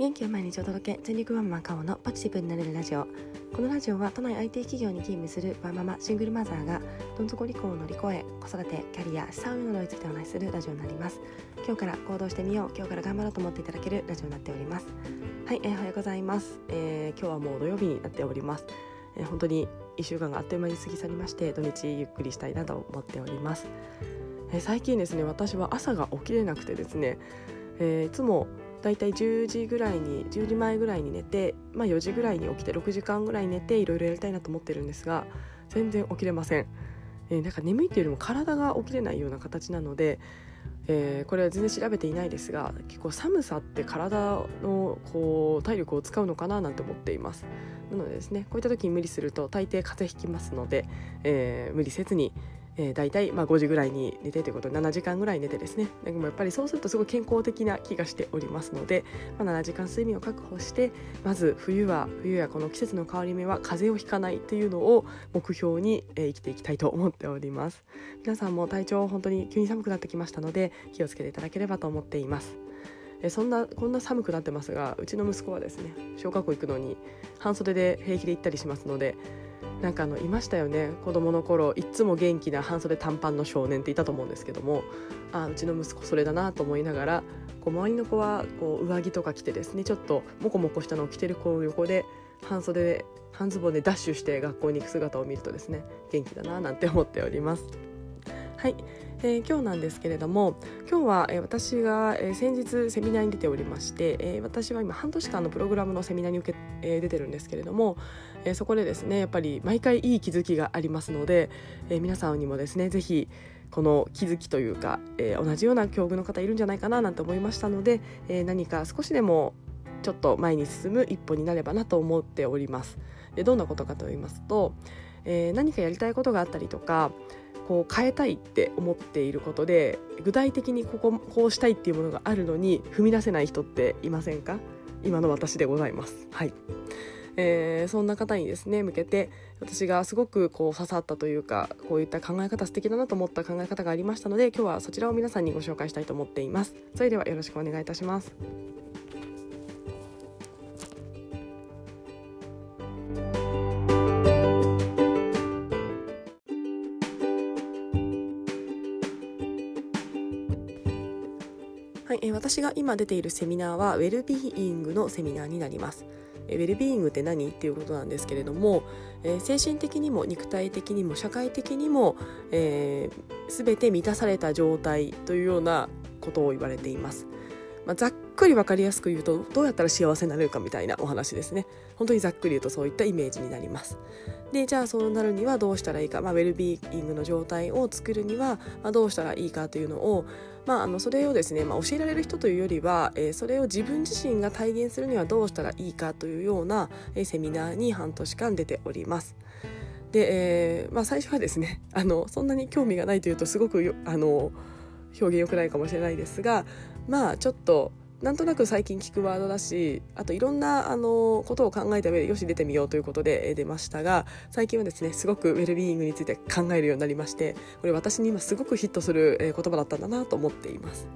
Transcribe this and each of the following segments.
元気を毎日お届け全力ワンマン顔のポジティブになれるラジオ。このラジオは都内 IT 企業に勤務するワンママシングルマザーがどん底離婚を乗り越え子育てキャリア資産運用などについてお話しするラジオになります。今日から行動してみよう。今日から頑張ろうと思っていただけるラジオになっております。はい、えー、おはようございます、えー、今日はもう土曜日になっております、えー、本当に1週間があっという間に過ぎ去りまして土日ゆっくりしたいなと思っております、えー、最近ですね私は朝が起きれなくてですね、えー、いつもだいたい10時ぐらいに10時前ぐらいに寝て、まあ、4時ぐらいに起きて6時間ぐらい寝ていろいろやりたいなと思ってるんですが全然起きれません、えー、なんか眠いっていうよりも体が起きれないような形なので、えー、これは全然調べていないですが結構寒さって体のこう体力を使うのかななんて思っています。なのでですねこういった時に無理すると大抵風邪ひきますので、えー、無理せずにえー、大体まあ5時ぐらいに寝てということで7時間ぐらい寝てですね。でもやっぱりそうするとすごい健康的な気がしておりますので、まあ、7時間睡眠を確保してまず冬は冬やこの季節の変わり目は風邪をひかないというのを目標に、えー、生きていきたいと思っております。皆さんも体調本当に急に寒くなってきましたので気をつけていただければと思っています。そんなこんな寒くなってますがうちの息子はですね小学校行くのに半袖で平気で行ったりしますのでなんかあのいましたよね子供の頃いつも元気な半袖短パンの少年っていたと思うんですけどもあうちの息子それだなと思いながらこう周りの子はこう上着とか着てですねちょっとモコモコしたのを着てる子の横で半袖で半ズボンでダッシュして学校に行く姿を見るとですね元気だななんて思っております。はい、えー、今日なんですけれども今日は、えー、私が、えー、先日セミナーに出ておりまして、えー、私は今半年間のプログラムのセミナーに受け、えー、出てるんですけれども、えー、そこでですねやっぱり毎回いい気づきがありますので、えー、皆さんにもですねぜひこの気づきというか、えー、同じような境遇の方いるんじゃないかななんて思いましたので、えー、何か少しでもちょっと前に進む一歩になればなと思っております。でどんなことかと言いますと、えー、何かやりたいことがあったりとかこう変えたいって思っていることで具体的にこここうしたいっていうものがあるのに踏み出せない人っていませんか？今の私でございます。はいえー、そんな方にですね向けて私がすごくこう刺さったというかこういった考え方素敵だなと思った考え方がありましたので今日はそちらを皆さんにご紹介したいと思っていますそれではよろしくお願いいたしますはい、え私が今出ているセミナーはウェルビーイングのセミナーになります。ウェルビーイングって何？っていうことなんですけれども、えー、精神的にも肉体的にも社会的にも、えー、全て満たされた状態というようなことを言われています。まあ、ざっくり分かりやすく言うとどうやったら幸せになれるかみたいなお話ですね。本当にざっくり言うとそういったイメージになります。でじゃあそうなるにはどうしたらいいか、まあ、ウェルビーイングの状態を作るには、まあ、どうしたらいいかというのを、まあ、あのそれをですね、まあ、教えられる人というよりは、えー、それを自分自身が体現するにはどうしたらいいかというような、えー、セミナーに半年間出ております。で、えーまあ、最初はですねあのそんなに興味がないというとすごくあの表現良くないかもしれないですがまあちょっとなんとなく最近聞くワードだしあといろんなあのことを考えた上でよし出てみようということで出ましたが最近はですねすごくウェルビーイングについて考えるようになりましてこれ私に今すごくヒットする言葉だったんだなと思っています。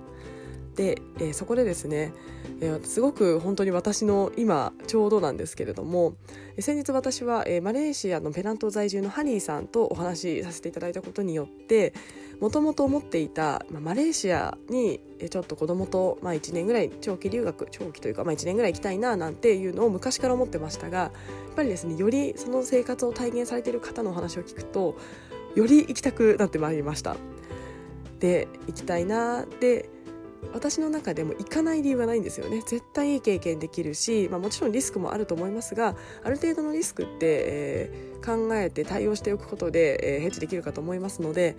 で、えー、そこでですね、えー、すごく本当に私の今ちょうどなんですけれども先日私は、えー、マレーシアのペナント在住のハニーさんとお話しさせていただいたことによってもともと思っていた、まあ、マレーシアにちょっと子供と、まあ、1年ぐらい長期留学長期というか、まあ、1年ぐらい行きたいななんていうのを昔から思ってましたがやっぱりですねよりその生活を体現されている方のお話を聞くとより行きたくなってまいりました。で行きたいなで私の中でも行かない理由はないんですよね。絶対いい経験できるし、まあ、もちろんリスクもあると思いますがある程度のリスクって、えー、考えて対応しておくことで、えー、ヘッジできるかと思いますので、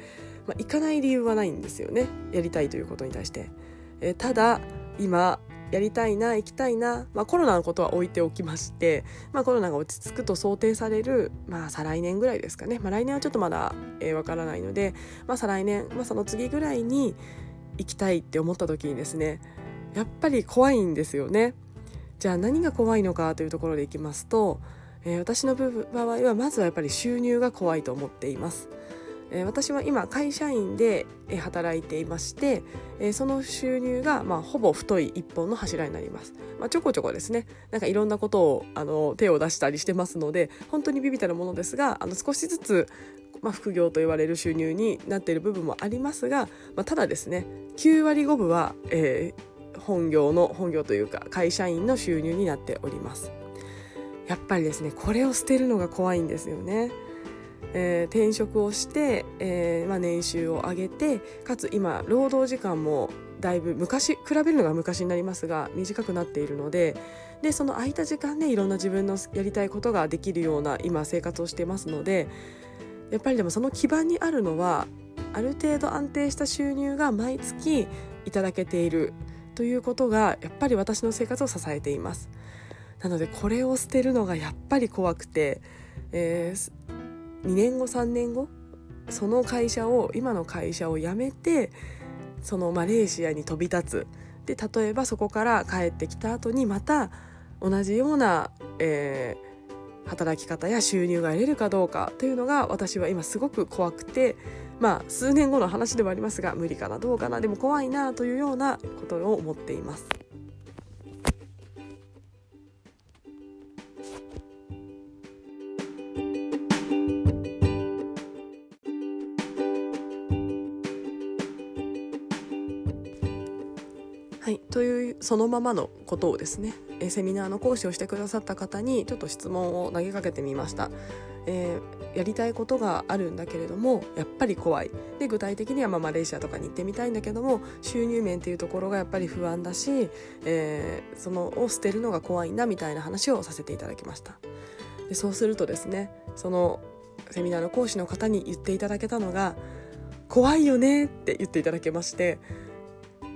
まあ、行かない理由はないんですよね。やりたいということに対して、えー、ただ今やりたいな行きたいな、まあ、コロナのことは置いておきまして、まあ、コロナが落ち着くと想定される、まあ、再来年ぐらいですかね、まあ、来年はちょっとまだわ、えー、からないので、まあ、再来年、まあ、その次ぐらいに行きたいって思った時にですねやっぱり怖いんですよね。じゃあ何が怖いのかというところでいきますと、えー、私の場合はまずはやっぱり収入が怖いと思っています。えー、私は今会社員で働いていまして、えー、その収入が、まあ、ほぼ太い一本の柱になります、まあ、ちょこちょこですね。なんかいろんなことをあの手を出したりしてますので本当にビビたるものですがあの少しずつ、まあ、副業と言われる収入になっている部分もありますが、まあ、ただですね9割5分は、えー、本業の本業というか会社員の収入になっております。やっぱりですねこれを捨てるのが怖いんですよね。えー、転職をして、えーまあ、年収を上げてかつ今労働時間もだいぶ昔比べるのが昔になりますが短くなっているのででその空いた時間でいろんな自分のやりたいことができるような今生活をしてますのでやっぱりでもその基盤にあるのはある程度安定した収入が毎月いただけているということがやっぱり私の生活を支えています。なのでこれを捨てるのがやっぱり怖くて、えー、2年後3年後その会社を今の会社を辞めてそのマレーシアに飛び立つ。で例えばそこから帰ってきた後にまた同じような、えー、働き方や収入が得れるかどうかというのが私は今すごく怖くてまあ数年後の話ではありますが無理かなどうかなでも怖いなというようなことを思っています。そのままのことをですねえセミナーの講師をしてくださった方にちょっと質問を投げかけてみました。えー、やりたいことがあるんだけれどもやっぱり怖いで具体的にはまあマレーシアとかに行ってみたいんだけども収入面っていうところがやっぱり不安だし、えー、そのを捨てるのが怖いんだみたいな話をさせていただきましたでそうするとですねそのセミナーの講師の方に言っていただけたのが「怖いよね」って言っていただけまして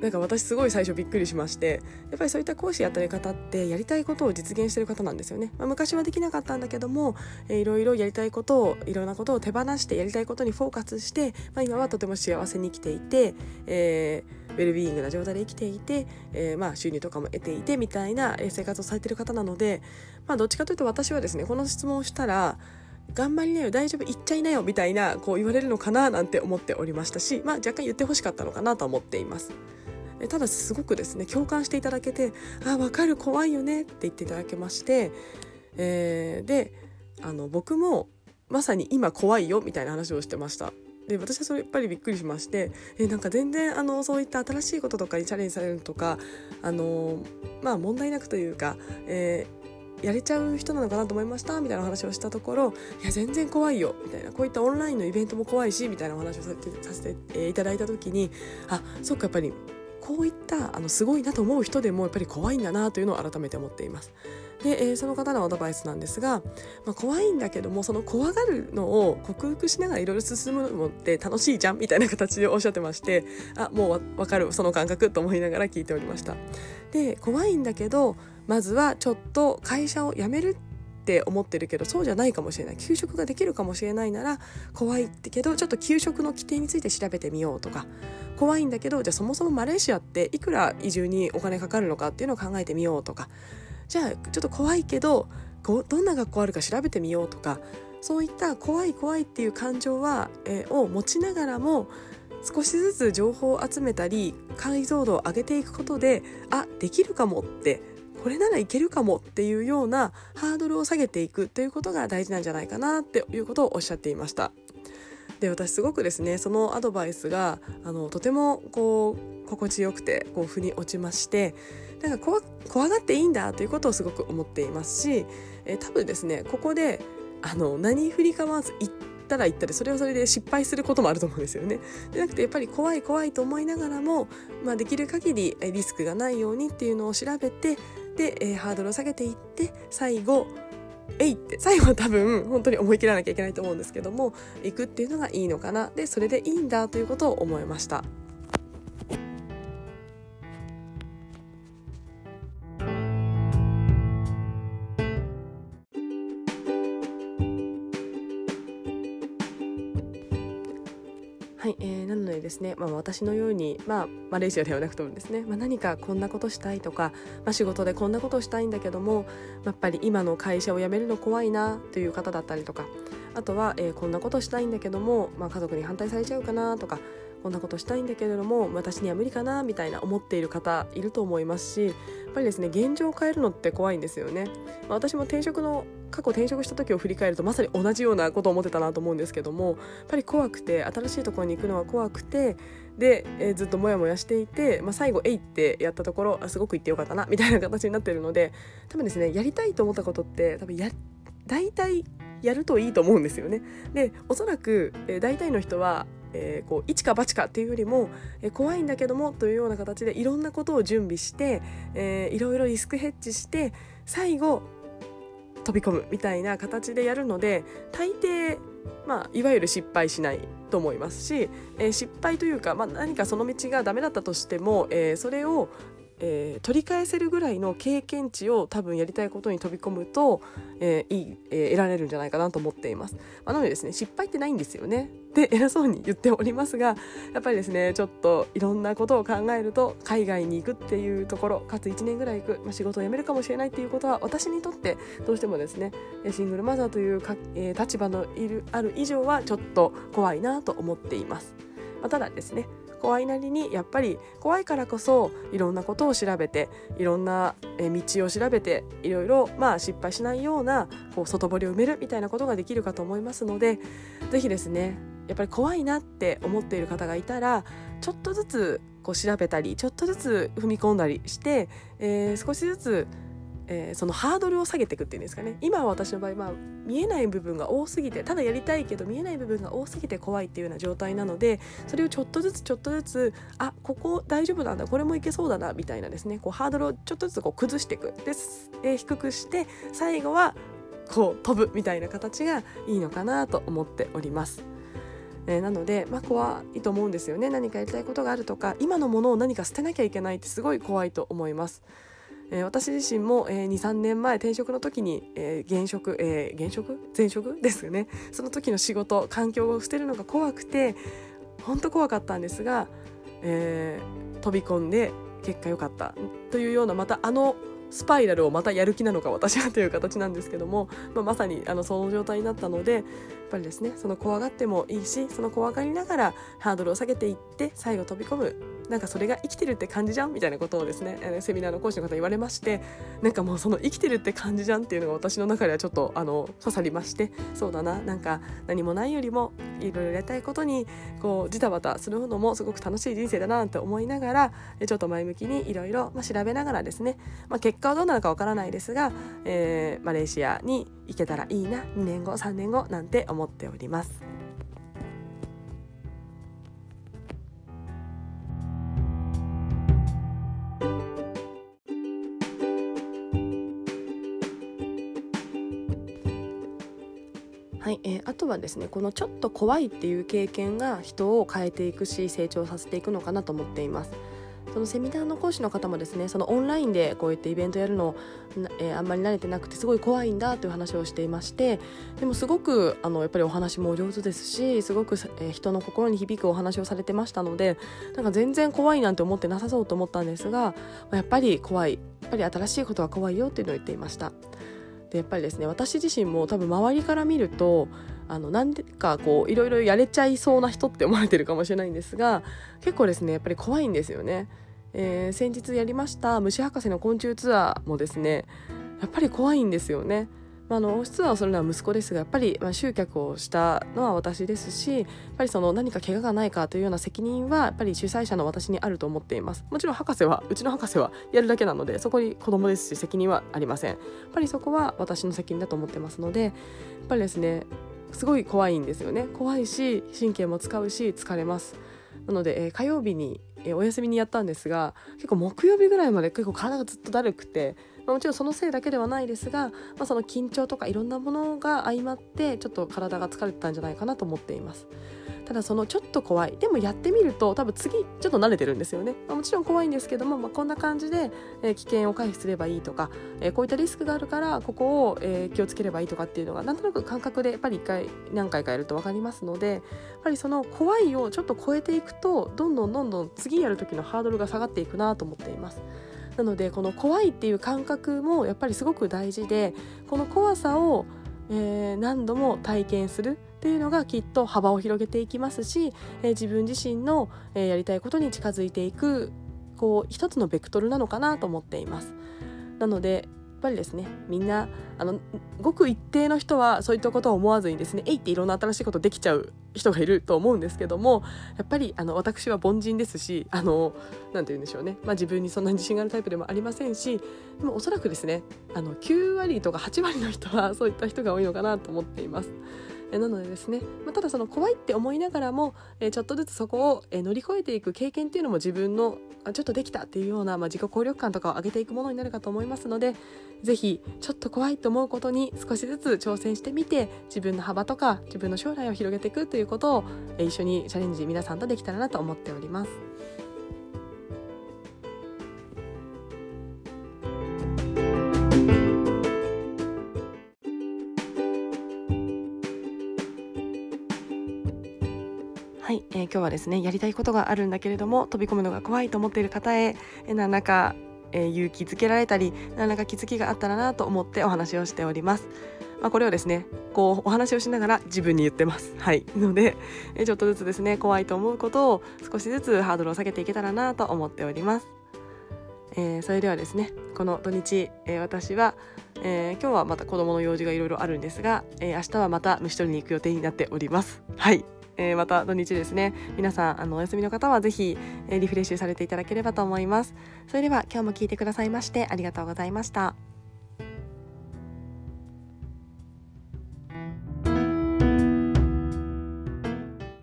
なんか私すごい最初びっくりしましてやっぱりそういった講師やったり方ってやりたいことを実現してる方なんですよね、まあ、昔はできなかったんだけども、えー、いろいろやりたいことをいろんなことを手放してやりたいことにフォーカスして、まあ、今はとても幸せに生きていて、えー、ウェルビーイングな状態で生きていて、えー、まあ収入とかも得ていてみたいな生活をされてる方なので、まあ、どっちかというと私はですねこの質問をしたら頑張りなよ大丈夫行っちゃいなよみたいなこう言われるのかななんて思っておりましたし、まあ、若干言ってほしかったのかなと思っています。ただすごくですね共感していただけて「あ分かる怖いよね」って言っていただけまして、えー、であの僕もまさに今怖いよみたいな話をしてました。で私はそれやっぱりびっくりしましてえなんか全然あのそういった新しいこととかにチャレンジされるとかあのまあ問題なくというか、えー、やれちゃう人なのかなと思いましたみたいな話をしたところいや全然怖いよみたいなこういったオンラインのイベントも怖いしみたいなお話をさせていただいた時にあそっかやっぱりこういったあのすごいなと思う人でもやっぱり怖いんだなというのを改めて思っています。で、えー、その方のアドバイスなんですが、まあ、怖いんだけどもその怖がるのを克服しながらいろいろ進むのって楽しいじゃんみたいな形でおっしゃってましてあもう分かるその感覚と思いながら聞いておりました。で怖いんだけどまずはちょっと会社を辞めるって思ってるけどそうじゃないかもしれない。給食ができるかもしれないなら怖いってけどちょっと給食の規定について調べてみようとか。怖いんだけどじゃあそもそもマレーシアっていくら移住にお金かかるのかっていうのを考えてみようとか。じゃあちょっと怖いけどどんな学校あるか調べてみようとか。そういった怖い怖いっていう感情は、えー、を持ちながらも少しずつ情報を集めたり解像度を上げていくことであできるかもってこれならいけるかもっていうようなハードルを下げていくということが大事なんじゃないかなっていうことをおっしゃっていました。で私すごくですねそのアドバイスがあのとてもこう心地よくてこう腑に落ちましてなんか怖怖がっていいんだということをすごく思っていますし、え多分ですねここであの何振り構わず言ったら言ったでそれはそれで失敗することもあると思うんですよね。でなくてやっぱり怖い怖いと思いながらも、まあ、できる限りリスクがないようにっていうのを調べてで、えー、ハードルを下げていって最後えいって最後は多分本当に思い切らなきゃいけないと思うんですけども行くっていうのがいいのかなでそれでいいんだということを思いました。まあ、私のように、まあ、マレーシアではなくてもですね、まあ、何かこんなことしたいとか、まあ、仕事でこんなことしたいんだけどもやっぱり今の会社を辞めるの怖いなという方だったりとかあとは、えー、こんなことしたいんだけども、まあ、家族に反対されちゃうかなとかこんなことしたいんだけれども私には無理かなみたいな思っている方いると思いますしやっぱりですね現状を変えるのって怖いんですよね、まあ、私も転職の過去転職した時を振り返るとまさに同じようなことを思ってたなと思うんですけどもやっぱり怖くて新しいところに行くのは怖くてで、えー、ずっとモヤモヤしていて、まあ、最後「えい」ってやったところあすごく言ってよかったなみたいな形になってるので多分ですねやりたいと思ったことって多分や大体やるといいと思うんですよね。でおそらく、えー、大体の人はえー、こう一か八かっていうよりも、えー、怖いんだけどもというような形でいろんなことを準備して、えー、いろいろリスクヘッジして最後飛び込むみたいな形でやるので大抵、まあ、いわゆる失敗しないと思いますし、えー、失敗というか、まあ、何かその道がダメだったとしても、えー、それをえー、取り返せるぐらいの経験値を多分やりたいことに飛び込むと、えー、いい、えー、得られるんじゃないかなと思っています。なのでですね失敗ってないんですよねで偉そうに言っておりますがやっぱりですねちょっといろんなことを考えると海外に行くっていうところかつ1年ぐらい行く、まあ、仕事を辞めるかもしれないっていうことは私にとってどうしてもですねシングルマザーというか、えー、立場のいるある以上はちょっと怖いなと思っています。まあ、ただですね怖いなりにやっぱり怖いからこそいろんなことを調べていろんな道を調べていろいろまあ失敗しないようなこう外堀を埋めるみたいなことができるかと思いますので是非ですねやっぱり怖いなって思っている方がいたらちょっとずつこう調べたりちょっとずつ踏み込んだりして、えー、少しずつえー、そのハードルを下げていくっていうんですかね今は私の場合、まあ、見えない部分が多すぎてただやりたいけど見えない部分が多すぎて怖いっていうような状態なのでそれをちょっとずつちょっとずつあここ大丈夫なんだこれもいけそうだなみたいなですねこうハードルをちょっとずつこう崩していくで、えー、低くして最後はこう飛ぶみたいな形がいいのかなと思っております。えー、なので、まあ、怖いと思うんですよね何かやりたいことがあるとか今のものを何か捨てなきゃいけないってすごい怖いと思います。えー、私自身も、えー、23年前転職の時に、えー、現職、えー、現職？前職？ですよね。その時の仕事環境を捨てるのが怖くて本当怖かったんですが、えー、飛び込んで結果良かった。というようなまたあのスパイラルをまたやる気なのか私はという形なんですけども、まあ、まさにあのその状態になったのでやっぱりですねその怖がってもいいしその怖がりながらハードルを下げていって最後飛び込む。なんかそれが生きてるって感じじゃんみたいなことをですねセミナーの講師の方言われましてなんかもうその生きてるって感じじゃんっていうのが私の中ではちょっとあの刺さりましてそうだななんか何もないよりもいろいろやりたいことにこうジタバタするのもすごく楽しい人生だなって思いながらちょっと前向きにいろいろ調べながらですね、まあ、結果はどうなるかわからないですが、えー、マレーシアに行けたらいいな2年後3年後なんて思っております。はい、えー、あとはですねこのちょっと怖いっていう経験が人を変えていくし成長させていくのかなと思っています。そのセミナーの講師の方もですねそのオンラインでこうやってイベントやるの、えー、あんまり慣れてなくてすごい怖いんだという話をしていましてでもすごくあのやっぱりお話も上手ですしすごく、えー、人の心に響くお話をされてましたのでなんか全然怖いなんて思ってなさそうと思ったんですが、まあ、やっぱり怖いやっぱり新しいことは怖いよっていうのを言っていました。でやっぱりですね私自身も多分周りから見るとあのなんでかこういろいろやれちゃいそうな人って思われてるかもしれないんですが結構ですねやっぱり怖いんですよね。えー、先日やりました虫博士の昆虫ツアーもですねやっぱり怖いんですよね。まあ、あのツアーをするのは息子ですがやっぱり、まあ、集客をしたのは私ですしやっぱりその何か怪我がないかというような責任はやっぱり主催者の私にあると思っています。もちろん博士はうちの博士はやるだけなのでそこに子供ですし責任はありません。やっぱりそこは私の責任だと思ってますのでやっぱりですねすごい怖いんですよね。怖いし神経も使うし疲れます。なので、えー、火曜日に、えー、お休みにやったんですが結構木曜日ぐらいまで結構体がずっとだるくてまあ、もちろんそのせいだけではないですが、まあ、その緊張とかいろんなものが相まってちょっと体が疲れてたんじゃないかなと思っています。ただそのちょっと怖い。でもやってみると多分次ちょっと慣れてるんですよね、まあ、もちろん怖いんですけども、まあ、こんな感じで、えー、危険を回避すればいいとか、えー、こういったリスクがあるからここを、えー、気をつければいいとかっていうのがなんとなく感覚でやっぱり一回何回かやると分かりますのでやっぱりその怖いをちょっと超えていくとどんどんどんどん次やる時のハードルが下がっていくなと思っています。なのでこの怖いっていう感覚もやっぱりすごく大事でこの怖さをえー、何度も体験するっていうのがきっと幅を広げていきますし、えー、自分自身の、えー、やりたいことに近づいていくこう一つのベクトルなのかなと思っています。なのでぱりですねみんなあのごく一定の人はそういったことを思わずにですねえいっていろんな新しいことできちゃう人がいると思うんですけどもやっぱりあの私は凡人ですしあのなて言うんでしょうね、まあ、自分にそんな自信があるタイプでもありませんしでもおそらくですねあの9割とか8割の人はそういった人が多いのかなと思っています。なのでですね、まあ、ただその怖いって思いながらも、えちょっとずつそこを、え乗り越えていく経験っていうのも自分のあちょっとできたっていうような、まあ、自己効力感とかを上げていくものになるかと思いますので是非ちょっと怖いと思うことに少しずつ挑戦してみて自分の幅とか自分の将来を広げていくということを、え一緒にチャレンジ皆さんとできたらなと思っております。今日はですねやりたいことがあるんだけれども飛び込むのが怖いと思っている方へ、え、何らか、えー、勇気づけられたり何らか気づきがあったらなと思ってお話をしております。まあ、これをですねこうお話をしながら自分に言ってます。はい、ので、えちょっとずつですね怖いと思うことを少しずつハードルを下げていけたらなと思っております。えー、それではですねこの土日、えー、私は、えー、今日はまた子供の用事がいろいろあるんですが、え明日はまた虫取りに行く予定になっております。はいえー、また土日ですね。皆さんあのお休みの方はぜひ、えー、リフレッシュされていただければと思います。それでは今日も聞いてくださいましてありがとうございました。